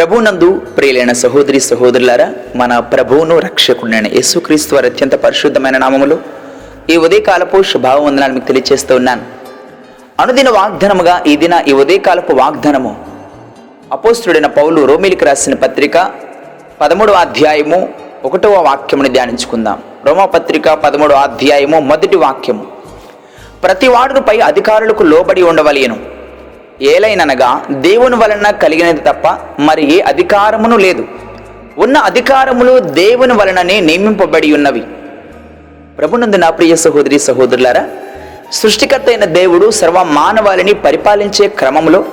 ప్రభునందు ప్రియులైన సహోదరి సహోదరులారా మన ప్రభువును రక్షకుడైన యేసుక్రీస్తు వారి అత్యంత పరిశుద్ధమైన నామములు ఈ ఉదయకాలపు శుభావందనాలు మీకు తెలియజేస్తూ ఉన్నాను. అనుదిన వాగ్దానముగా ఈ దిన ఈ ఉదయకాలపు వాగ్దానము అపోస్తుడైన పౌలు రోమిలికి రాసిన పత్రిక పదమూడవ అధ్యాయము ఒకటవ వాక్యముని ధ్యానించుకుందాం. రోమపత్రిక పదమూడవ అధ్యాయము మొదటి వాక్యము. ప్రతి వాడుపై అధికారులకు లోబడి ఉండవలేను. ఏలైననగా దేవుని వలన కలిగినది తప్ప మరి ఏ అధికారమును లేదు. ఉన్న అధికారములు దేవుని వలననే నియమింపబడి ఉన్నవి. ప్రభునందు నా ప్రియ సహోదరి సహోదరులారా సృష్టికర్త అయిన దేవుడు సర్వ మానవాళిని పరిపాలించే క్రమంలో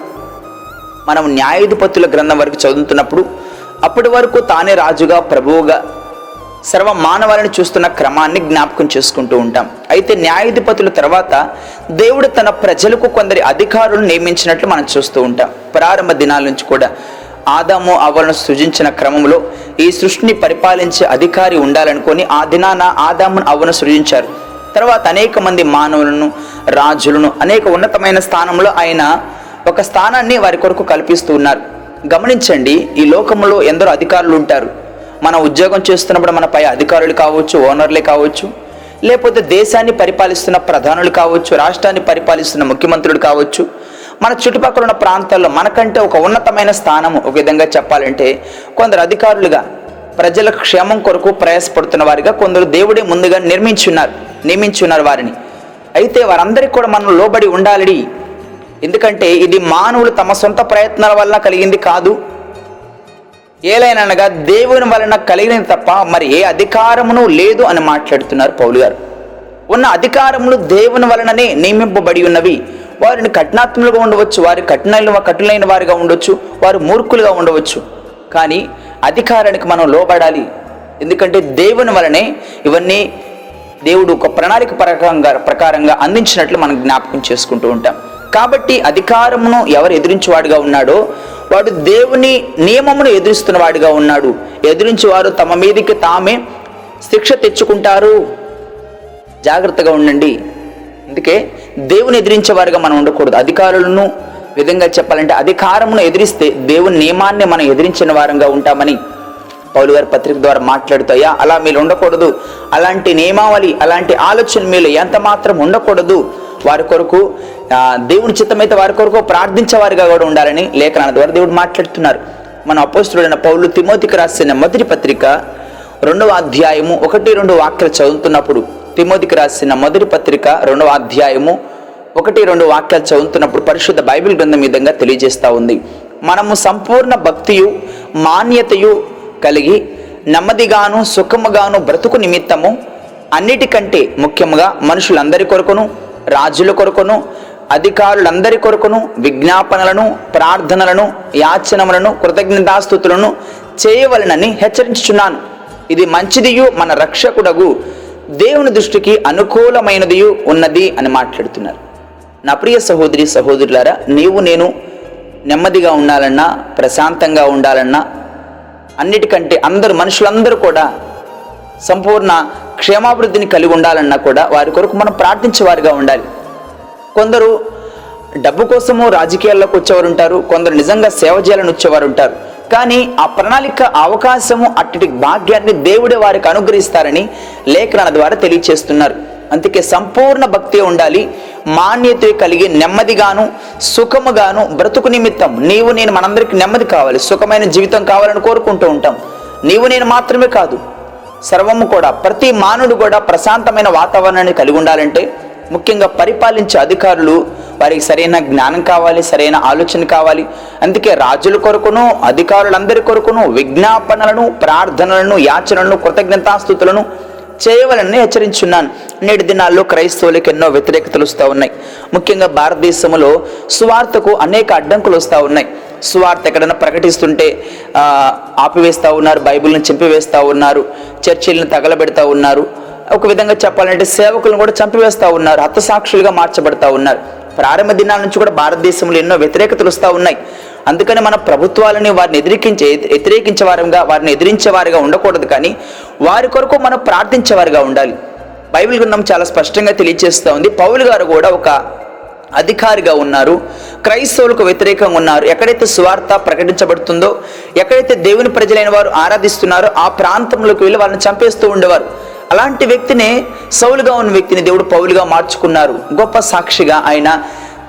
మనం న్యాయాధిపతుల గ్రంథం వరకు చదువుతున్నప్పుడు అప్పటి వరకు తానే రాజుగా ప్రభువుగా సర్వ మానవాళిని చూస్తున్న క్రమాన్ని జ్ఞాపకం చేసుకుంటూ ఉంటాం. అయితే న్యాయాధిపతుల తర్వాత దేవుడు తన ప్రజలకు కొందరి అధికారులను నియమించినట్లు మనం చూస్తూ ఉంటాం. ప్రారంభ దినాల నుంచి కూడా ఆదాము అవలను సృజించిన క్రమంలో ఈ సృష్టిని పరిపాలించే అధికారి ఉండాలనుకొని ఆ దినాన ఆదామును అవ్వను సృజించారు. తర్వాత అనేక మంది మానవులను రాజులను అనేక ఉన్నతమైన స్థానంలో ఆయన ఒక స్థానాన్ని వారి కొరకు కల్పిస్తూ ఉన్నారు. గమనించండి ఈ లోకంలో ఎందరో అధికారులు ఉంటారు. మన ఉద్యోగం చేస్తున్నప్పుడు మన పై అధికారులు కావచ్చు ఓనర్లే కావచ్చు లేకపోతే దేశాన్ని పరిపాలిస్తున్న ప్రధానులు కావచ్చు రాష్ట్రాన్ని పరిపాలిస్తున్న ముఖ్యమంత్రులు కావచ్చు మన చుట్టుపక్కల ఉన్న ప్రాంతాల్లో మనకంటే ఒక ఉన్నతమైన స్థానము ఒక విధంగా చెప్పాలంటే కొందరు అధికారులుగా ప్రజల క్షేమం కొరకు ప్రయాసపడుతున్న వారిగా కొందరు దేవుడే ముందుగా నిర్మించున్నారు నియమించున్నారు వారిని. అయితే వారందరికీ కూడా మనం లోబడి ఉండాలి ఎందుకంటే ఇది మానవులు తమ సొంత ప్రయత్నాల వల్ల కలిగింది కాదు. ఏలైనగా దేవుని వలన కలిగిన తప్ప మరి ఏ అధికారమును లేదు అని మాట్లాడుతున్నారు పౌలు గారు. ఉన్న అధికారములు దేవుని వలననే నియమింపబడి ఉన్నవి. వారిని కఠినాత్మలుగా ఉండవచ్చు వారి కఠిన కఠినైన వారిగా ఉండొచ్చు వారు మూర్ఖులుగా ఉండవచ్చు. కానీ అధికారానికి మనం లోబడాలి. ఎందుకంటే దేవుని వలనే ఇవన్నీ దేవుడు ఒక ప్రణాళిక ప్రకారంగా ప్రకారంగా అందించినట్లు మనం జ్ఞాపకం చేసుకుంటూ ఉంటాం. కాబట్టి అధికారమును ఎవరు ఎదిరించేవాడుగా ఉన్నాడో వాడు దేవుని నియమమును ఎదురిస్తున్న వాడిగా ఉన్నాడు. ఎదిరించి వారు తమ మీదికి తామే శిక్ష తెచ్చుకుంటారు. జాగ్రత్తగా ఉండండి. అందుకే దేవుని ఎదిరించే వారిగా మనం ఉండకూడదు. అధికారులను విధంగా చెప్పాలంటే అధికారమును ఎదిరిస్తే దేవుని నియమాన్ని మనం ఎదిరించిన వారంగా ఉంటామని పౌలు గారి పత్రిక ద్వారా మాట్లాడుతాయా అలా మీరు ఉండకూడదు. అలాంటి నియమావళి అలాంటి ఆలోచన మీరు ఎంత మాత్రం ఉండకూడదు. వారి కొరకు దేవుని చిత్తమైతే వారి కొరకు ప్రార్థించేవారిగా కూడా ఉండాలని లేఖనాల ద్వారా దేవుడు మాట్లాడుతున్నారు. మన అపోస్తుడైన పౌలు తిమోతికి రాసిన మొదటి పత్రిక రెండవ అధ్యాయము ఒకటి రెండు వాక్యాలు చదువుతున్నప్పుడు తిమోతికి రాసిన మొదటి పత్రిక రెండవ అధ్యాయము ఒకటి రెండు వాక్యాలు చదువుతున్నప్పుడు పరిశుద్ధ బైబిల్ గ్రంథం విధంగా తెలియజేస్తూ ఉంది. మనము సంపూర్ణ భక్తియు మాన్యతయు కలిగి నెమ్మదిగాను సుఖముగాను బ్రతుకు నిమిత్తము అన్నిటికంటే ముఖ్యముగా మనుషులందరి కొరకును రాజుల కొరకును అధికారులందరి కొరకును విజ్ఞాపనలను ప్రార్థనలను యాచనములను కృతజ్ఞతాస్థుతులను చేయవలనని హెచ్చరించుచున్నాను. ఇది మంచిదియు మన రక్షకుడగు. దేవుని దృష్టికి అనుకూలమైనదియు ఉన్నది అని మాట్లాడుతున్నారు. నా ప్రియ సహోదరి సహోదరులారా నీవు నేను నెమ్మదిగా ఉండాలన్నా ప్రశాంతంగా ఉండాలన్నా అన్నిటికంటే అందరు మనుషులందరూ కూడా సంపూర్ణ క్షేమాభివృద్ధిని కలిగి ఉండాలన్నా కూడా వారి కొరకు మనం ప్రార్థించేవారిగా ఉండాలి. కొందరు డబ్బు కోసము రాజకీయాల్లోకి వచ్చేవారు ఉంటారు కొందరు నిజంగా సేవ చేయాలని వచ్చేవారు ఉంటారు కానీ ఆ ప్రణాళిక అవకాశము అట్టి భాగ్యాన్ని దేవుడే వారికి అనుగ్రహిస్తారని లేఖనాల ద్వారా తెలియచేస్తున్నారు. అందుకే సంపూర్ణ భక్తి ఉండాలి మాన్యత కలిగి నెమ్మదిగాను సుఖముగాను బ్రతుకు నిమిత్తం. నీవు నేను మనందరికీ నెమ్మది కావాలి సుఖమైన జీవితం కావాలని కోరుకుంటూ ఉంటాం. నీవు నేను మాత్రమే కాదు సర్వము కూడా ప్రతి మానవుడు కూడా ప్రశాంతమైన వాతావరణాన్ని కలిగి ఉండాలంటే ముఖ్యంగా పరిపాలించే అధికారులు వారికి సరైన జ్ఞానం కావాలి సరైన ఆలోచన కావాలి. అందుకే రాజుల కొరకును అధికారులందరి కొరకును విజ్ఞాపనలను ప్రార్థనలను యాచనలను కృతజ్ఞతాస్థుతులను చేయవలని హెచ్చరించున్నాను. నేటి దినాల్లో క్రైస్తవులకు ఎన్నో వ్యతిరేకతలు వస్తూ ఉన్నాయి. ముఖ్యంగా భారతదేశంలో సువార్తకు అనేక అడ్డంకులు వస్తూ ఉన్నాయి. సువార్త ఎక్కడైనా ప్రకటిస్తుంటే ఆపివేస్తూ ఉన్నారు బైబిల్ని చింపివేస్తూ ఉన్నారు చర్చిలను తగలబెడతా ఉన్నారు. ఒక విధంగా చెప్పాలంటే సేవకులను కూడా చంపివేస్తూ ఉన్నారు హతసాక్షులుగా మార్చబడతా ఉన్నారు. ప్రారంభ దినాల నుంచి కూడా భారతదేశంలో ఎన్నో వ్యతిరేకతలు వస్తూ ఉన్నాయి. అందుకని మన ప్రభుత్వాలని వారిని ఎదిరికించే వ్యతిరేకించే వారంగా వారిని ఎదిరించే వారిగా ఉండకూడదు కానీ వారి కొరకు మనం ప్రార్థించేవారిగా ఉండాలి. బైబిల్ గ్రంథం చాలా స్పష్టంగా తెలియజేస్తూ ఉంది. పౌలు గారు కూడా ఒక అధికారిగా ఉన్నారు. క్రైస్తవులకు వ్యతిరేకంగా ఉన్నారు. ఎక్కడైతే సువార్త ప్రకటించబడుతుందో ఎక్కడైతే దేవుని ప్రజలైన వారు ఆరాధిస్తున్నారో ఆ ప్రాంతంలోకి వెళ్ళి వాళ్ళని చంపేస్తూ ఉండేవారు. అలాంటి వ్యక్తినే సౌలుగా ఉన్న వ్యక్తిని దేవుడు పౌలుగా మార్చుకున్నారు. గొప్ప సాక్షిగా ఆయన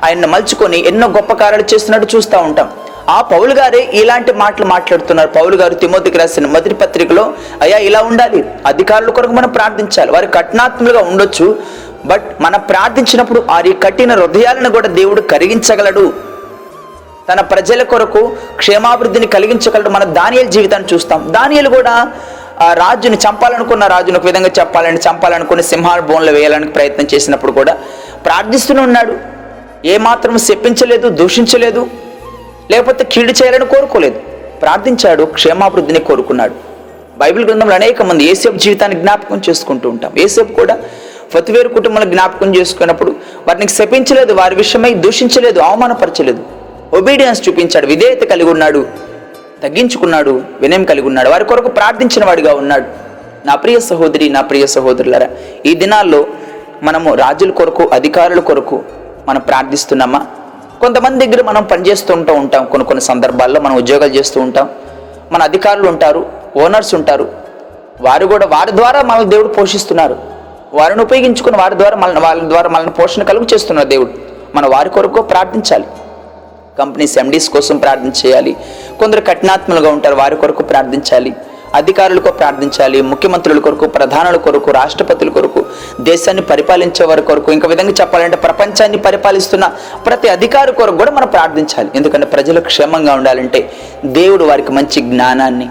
ఆయన మలుచుకొని ఎన్నో గొప్ప కార్యాలు చేస్తున్నట్టు చూస్తూ ఉంటాం. ఆ పౌలు గారే ఇలాంటి మాటలు మాట్లాడుతున్నారు. పౌలు గారు తిమోతికి రాసిన మొదటి పత్రికలో అయ్యా ఇలా ఉండాలి. అధికారుల కొరకు మనం ప్రార్థించాలి. వారి కఠినాత్మలుగా ఉండొచ్చు. బట్ మనం ప్రార్థించినప్పుడు వారి కఠిన హృదయాలను కూడా దేవుడు కరిగించగలడు. తన ప్రజల కొరకు క్షేమాభివృద్ధిని కలిగించగలడు. మన దానియల జీవితాన్ని చూస్తాం. దానియలు కూడా రాజుని చంపాలనుకున్న రాజుని ఒక విధంగా చెప్పాలని చంపాలనుకుని సింహాల బోన్లో వేయాలని ప్రయత్నం చేసినప్పుడు కూడా ప్రార్థిస్తూనే ఉన్నాడు. ఏమాత్రం శప్పించలేదు దూషించలేదు లేకపోతే కీడు చేయాలని కోరుకోలేదు. ప్రార్థించాడు క్షేమాభివృద్ధిని కోరుకున్నాడు. బైబిల్ గ్రంథంలో అనేక మంది ఏసేపు జీవితాన్ని జ్ఞాపకం చేసుకుంటూ ఉంటాం. ఏసేపు కూడా ఫతివేరు కుటుంబాలను జ్ఞాపకం చేసుకున్నప్పుడు వారిని శపించలేదు వారి విషయమై దూషించలేదు అవమానపరచలేదు. ఒబీడియన్స్ చూపించాడు విధేయత కలిగి ఉన్నాడు. తగ్గించుకున్నాడు వినయం కలిగి ఉన్నాడు వారి కొరకు ప్రార్థించిన వాడిగా ఉన్నాడు. నా ప్రియ సహోదరి నా ప్రియ సహోదరులరా ఈ దినాల్లో మనము రాజుల కొరకు అధికారుల కొరకు మనం ప్రార్థిస్తున్నామా? కొంతమంది దగ్గర మనం పనిచేస్తూ ఉంటూ ఉంటాం కొన్ని కొన్ని సందర్భాల్లో మనం ఉద్యోగాలు చేస్తూ ఉంటాం. మన అధికారులు ఉంటారు ఓనర్స్ ఉంటారు. వారు కూడా వారి ద్వారా మనల్ని దేవుడు పోషిస్తున్నారు. వారిని ఉపయోగించుకుని వారి ద్వారా మన వాళ్ళ ద్వారా మనల్ని పోషణ కలుగు చేస్తున్నారు దేవుడు. మన వారి కొరకు ప్రార్థించాలి. కంపెనీస్ ఎండీస్ కోసం ప్రార్థన చేయాలి. కొందరు కఠినాత్మలుగా ఉంటారు వారి కొరకు ప్రార్థించాలి. అధికారులకు ప్రార్థించాలి ముఖ్యమంత్రుల కొరకు ప్రధానుల కొరకు రాష్ట్రపతుల కొరకు దేశాన్ని పరిపాలించే వారి కొరకు ఇంకా విధంగా చెప్పాలంటే ప్రపంచాన్ని పరిపాలిస్తున్న ప్రతి అధికారి కొరకు కూడా మనం ప్రార్థించాలి. ఎందుకంటే ప్రజలు క్షేమంగా ఉండాలంటే దేవుడు వారికి మంచి జ్ఞానాన్ని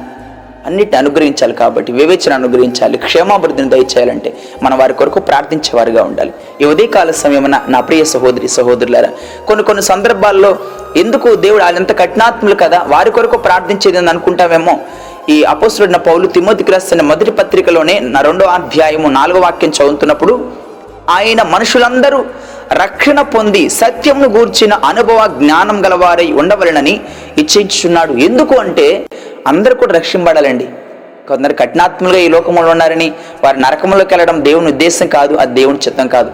అన్నిటిని అనుగ్రహించాలి కాబట్టి వివేచన అనుగ్రహించాలి క్షేమాభివృద్ధిని దయచేయాలంటే మన వారి కొరకు ప్రార్థించేవారుగా ఉండాలి. ఈ ఉదయకాల సమయమున నా ప్రియ సహోదరి సహోదరులారా కొన్ని కొన్ని సందర్భాల్లో ఎందుకు దేవుడు వాళ్ళంత కఠినాత్ములు కదా వారి కొరకు ప్రార్థించేది అని అనుకుంటామేమో ఈ అపోసుడిన పౌలు తిమ్మతికి రాసిన మొదటి పత్రికలోనే నా రెండో అధ్యాయము నాలుగో వాక్యం చదువుతున్నప్పుడు ఆయన మనుషులందరూ రక్షణ పొంది సత్యమును గూర్చిన అనుభవ జ్ఞానం గలవారై ఉండవలనని ఇచ్చించున్నాడు ఎందుకు అంటే అందరూ కూడా రక్షింపడాలండి కొందరు కఠినాత్ములుగా ఈ లోకంలో ఉన్నారని వారి నరకంలోకి వెళ్ళడం దేవుని ఉద్దేశం కాదు అది దేవుని చిత్తం కాదు.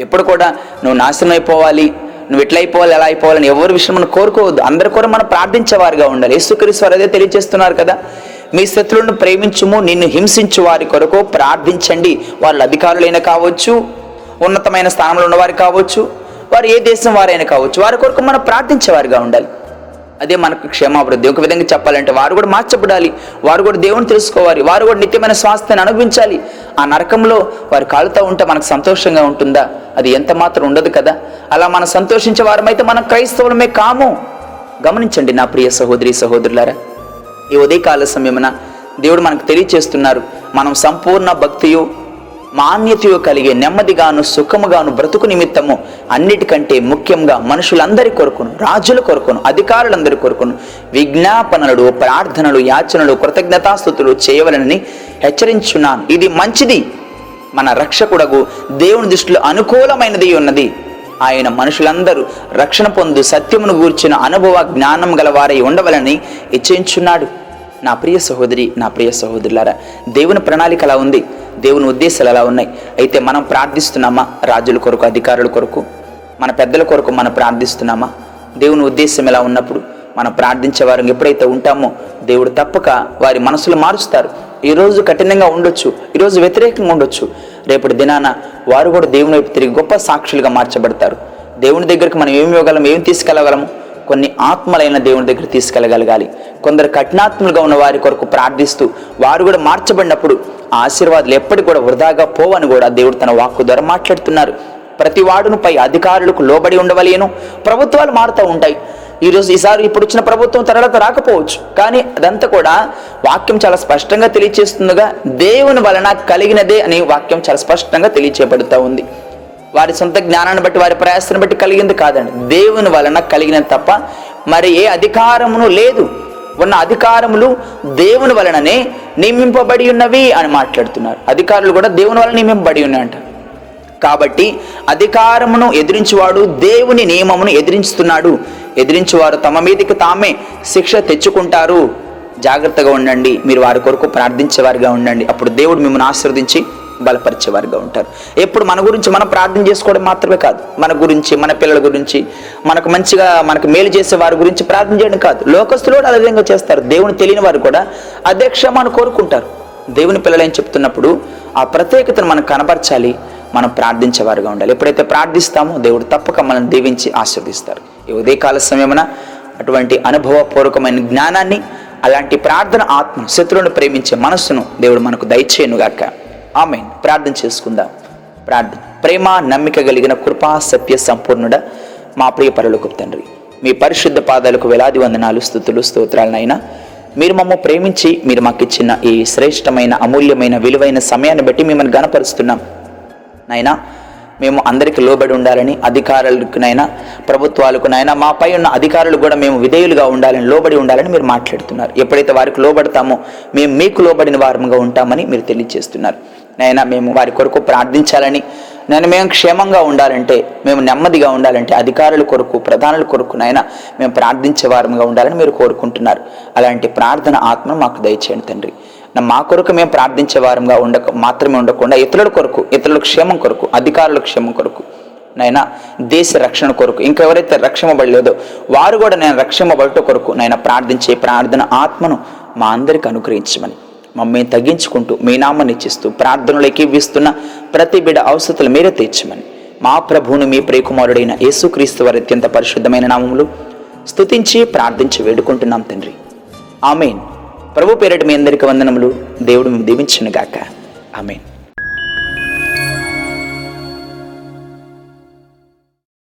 ఎప్పుడు కూడా నువ్వు నాశనం అయిపోవాలి నువ్వు ఎట్లా అయిపోవాలి ఎలా అయిపోవాలని ఎవరి విషయం మనం కోరుకోవద్దు. అందరు కూడా మనం ప్రార్థించేవారుగా ఉండాలి. యేసుక్రీస్తు అదే తెలియజేస్తున్నారు కదా మీ శత్రువులను ప్రేమించుము నిన్ను హింసించు వారి కొరకు ప్రార్థించండి. వాళ్ళ అధికారులైనా కావచ్చు ఉన్నతమైన స్థానంలో ఉన్నవారు కావచ్చు వారు ఏ దేశం వారైనా కావచ్చు వారి కొరకు మనం ప్రార్థించేవారుగా ఉండాలి. అదే మనకు క్షేమాభివృద్ధి. ఒక విధంగా చెప్పాలంటే వారు కూడా మార్చబడాలి. వారు కూడా దేవుని తెలుసుకోవాలి. వారు కూడా నిత్యమైన స్వాస్థ్యాన్ని అనుభవించాలి. ఆ నరకంలో వారు కాలుతూ ఉంటే మనకు సంతోషంగా ఉంటుందా? అది ఎంత మాత్రం ఉండదు కదా? అలా మనం సంతోషించే వారమైతే మనం క్రైస్తవులమే కాము. గమనించండి నా ప్రియ సహోదరి సహోదరులారా. ఈ ఉదయకాల సమయమున దేవుడు మనకు తెలియచేస్తున్నారు. మనం సంపూర్ణ భక్తియు మాన్యతయు కలిగే నెమ్మదిగాను సుఖముగాను బ్రతుకు నిమిత్తము అన్నిటికంటే ముఖ్యంగా మనుషులందరి కొరకును రాజుల కొరకును అధికారులందరి కొరకును విజ్ఞాపనలు ప్రార్థనలు యాచనలు కృతజ్ఞతాస్థుతులు చేయవలనని హెచ్చరించున్నాను. ఇది మంచిది. మన రక్షకుడగు దేవుని దృష్టిలో అనుకూలమైనది ఉన్నది. ఆయన మనుషులందరూ రక్షణ పొందు సత్యమును గూర్చిన అనుభవ జ్ఞానం గలవారై ఉండవలని ఇచ్చించున్నాడు నా ప్రియ సహోదరి నా ప్రియ సహోదరులారా దేవుని ప్రణాళిక అలా ఉంది. దేవుని ఉద్దేశాలు అలా ఉన్నాయి. అయితే మనం ప్రార్థిస్తున్నామా? రాజుల కొరకు అధికారుల కొరకు? మన పెద్దల కొరకు మనం ప్రార్థిస్తున్నామా? దేవుని ఉద్దేశం ఎలా ఉన్నప్పుడు మనం ప్రార్థించే వారు ఎప్పుడైతే ఉంటామో దేవుడు తప్పక వారి మనసులు మారుస్తారు. ఈరోజు కఠినంగా ఉండొచ్చు ఈరోజు వ్యతిరేకంగా ఉండొచ్చు. రేపటి దినాన వారు కూడా దేవుని వైపు తిరిగి గొప్ప సాక్షులుగా మార్చబడతారు. దేవుని దగ్గరికి మనం ఏమి ఇవ్వగలం ఏం తీసుకెళ్ళగలము? కొన్ని ఆత్మలైన దేవుని దగ్గర తీసుకెళ్ళగలగాలి. కొందరు కఠినాత్ములుగా ఉన్న వారి కొరకు ప్రార్థిస్తూ వారు కూడా మార్చబడినప్పుడు ఆశీర్వాదాలు ఎప్పటికి కూడా వృధాగా పోవని కూడా దేవుడు తన వాక్కు ద్వారా మాట్లాడుతున్నారు. ప్రతి వాడును పై అధికారులకు లోబడి ఉండవలేను. ప్రభుత్వాలు మారుతూ ఉంటాయి. ఈరోజు ఈసారి ఇప్పుడు వచ్చిన ప్రభుత్వం తర్వాత రాకపోవచ్చు. కానీ అదంతా కూడా వాక్యం చాలా స్పష్టంగా తెలియచేస్తుందిగా. దేవుని వలన కలిగినదే అని వాక్యం చాలా స్పష్టంగా తెలియచేయబడుతూ ఉంది. వారి సొంత జ్ఞానాన్ని బట్టి వారి ప్రయాసాన్ని బట్టి కలిగింది కాదండి. దేవుని వలన కలిగినది తప్ప మరి ఏ అధికారమును లేదు. ఉన్న అధికారములు దేవుని వలననే నియమింపబడి ఉన్నవి అని మాట్లాడుతున్నారు. అధికారులు కూడా దేవుని వలన నియమింపబడి ఉన్నాయంట. కాబట్టి అధికారమును ఎదిరించేవాడు దేవుని నియమమును ఎదిరించుతున్నాడు. ఎదిరించేవారు తమ మీదకి తామే శిక్ష తెచ్చుకుంటారు. జాగ్రత్తగా ఉండండి. మీరు వారి కొరకు ప్రార్థించేవారిగా ఉండండి. అప్పుడు దేవుడు మిమ్మల్ని ఆశీర్వదించి బలపరిచేవారుగా ఉంటారు. ఎప్పుడు మన గురించి మనం ప్రార్థన చేసుకోవడం మాత్రమే కాదు. మన గురించి మన పిల్లల గురించి మనకు మంచిగా మనకు మేలు చేసే వారి గురించి ప్రార్థన చేయడం కాదు. లోకస్తులు కూడా అదే విధంగా చేస్తారు. దేవుని తెలియని వారు కూడా అదే క్షేమాన్ని కోరుకుంటారు. దేవుని పిల్లలు చెప్తున్నప్పుడు ఆ ప్రత్యేకతను మనం కనపరచాలి. మనం ప్రార్థించేవారుగా ఉండాలి. ఎప్పుడైతే ప్రార్థిస్తామో దేవుడు తప్పక మనల్ని దీవించి ఆశీర్దిస్తారు ఈ ఉదయకాల సమయమున అటువంటి అనుభవపూర్వకమైన జ్ఞానాన్ని అలాంటి ప్రార్థన ఆత్మ శత్రువును ప్రేమించే మనస్సును దేవుడు మనకు దయచేయనుగాక. ఆమె ప్రార్థన చేసుకుందాం. ప్రార్థన ప్రేమ నమ్మిక కలిగిన కృపా సత్య సంపూర్ణుడ మా ప్రియ పరులకు తండ్రి. మీ పరిశుద్ధ పాదాలకు వేలాది వందనాలు స్థుతులు స్తోత్రాలనైనా మీరు మమ్మ ప్రేమించి మీరు మాకు ఇచ్చిన ఈ శ్రేష్టమైన అమూల్యమైన విలువైన సమయాన్ని బట్టి మిమ్మల్ని గనపరుస్తున్నాం నైనా మేము అందరికి లోబడి ఉండాలని అధికారులకునైనా ప్రభుత్వాలకునైనా మాపై ఉన్న అధికారులు కూడా మేము విధేయులుగా ఉండాలని లోబడి ఉండాలని మీరు మాట్లాడుతున్నారు. ఎప్పుడైతే వారికి లోబడతామో మేము మీకు లోబడిన వారముగా ఉంటామని మీరు తెలియజేస్తున్నారు. నైనా మేము వారి కొరకు ప్రార్థించాలని నేను మేము క్షేమంగా ఉండాలంటే మేము నెమ్మదిగా ఉండాలంటే అధికారుల కొరకు ప్రధానుల కొరకు నైనా మేము ప్రార్థించే వారముగా ఉండాలని మీరు కోరుకుంటున్నారు. అలాంటి ప్రార్థన ఆత్మ మాకు దయచేయండి తండ్రి. మా కొరకు మేము ప్రార్థించే వారంగా ఉండక మాత్రమే ఉండకుండా ఇతరుల కొరకు ఇతరుల క్షేమం కొరకు అధికారుల క్షేమం కొరకు నైనా దేశ రక్షణ కొరకు ఇంకా ఎవరైతే రక్షింపబడలేదో వారు కూడా నేను రక్షింపబడట కొరకు నైనా ప్రార్థించే ప్రార్థన ఆత్మను మా అందరికి అనుగ్రహించమని. మమ్మల్ని తగ్గించుకుంటూ మీ నామని ఇచ్చిస్తూ ప్రార్థనలకి ఇవ్విస్తున్న ప్రతి బిడ అవసరతలు మీరే తీర్చమని. మా ప్రభువును మీ ప్రియకుమారుడైన యేసుక్రీస్తు వారి అత్యంత పరిశుద్ధమైన నామములు స్తుతించి ప్రార్థించి వేడుకుంటున్నాం తండ్రి. ఆమెన్. ప్రభు పేరటి మీ అందరికీ వందనములు. దేవుడు దీవించును గాక ఆమెన్.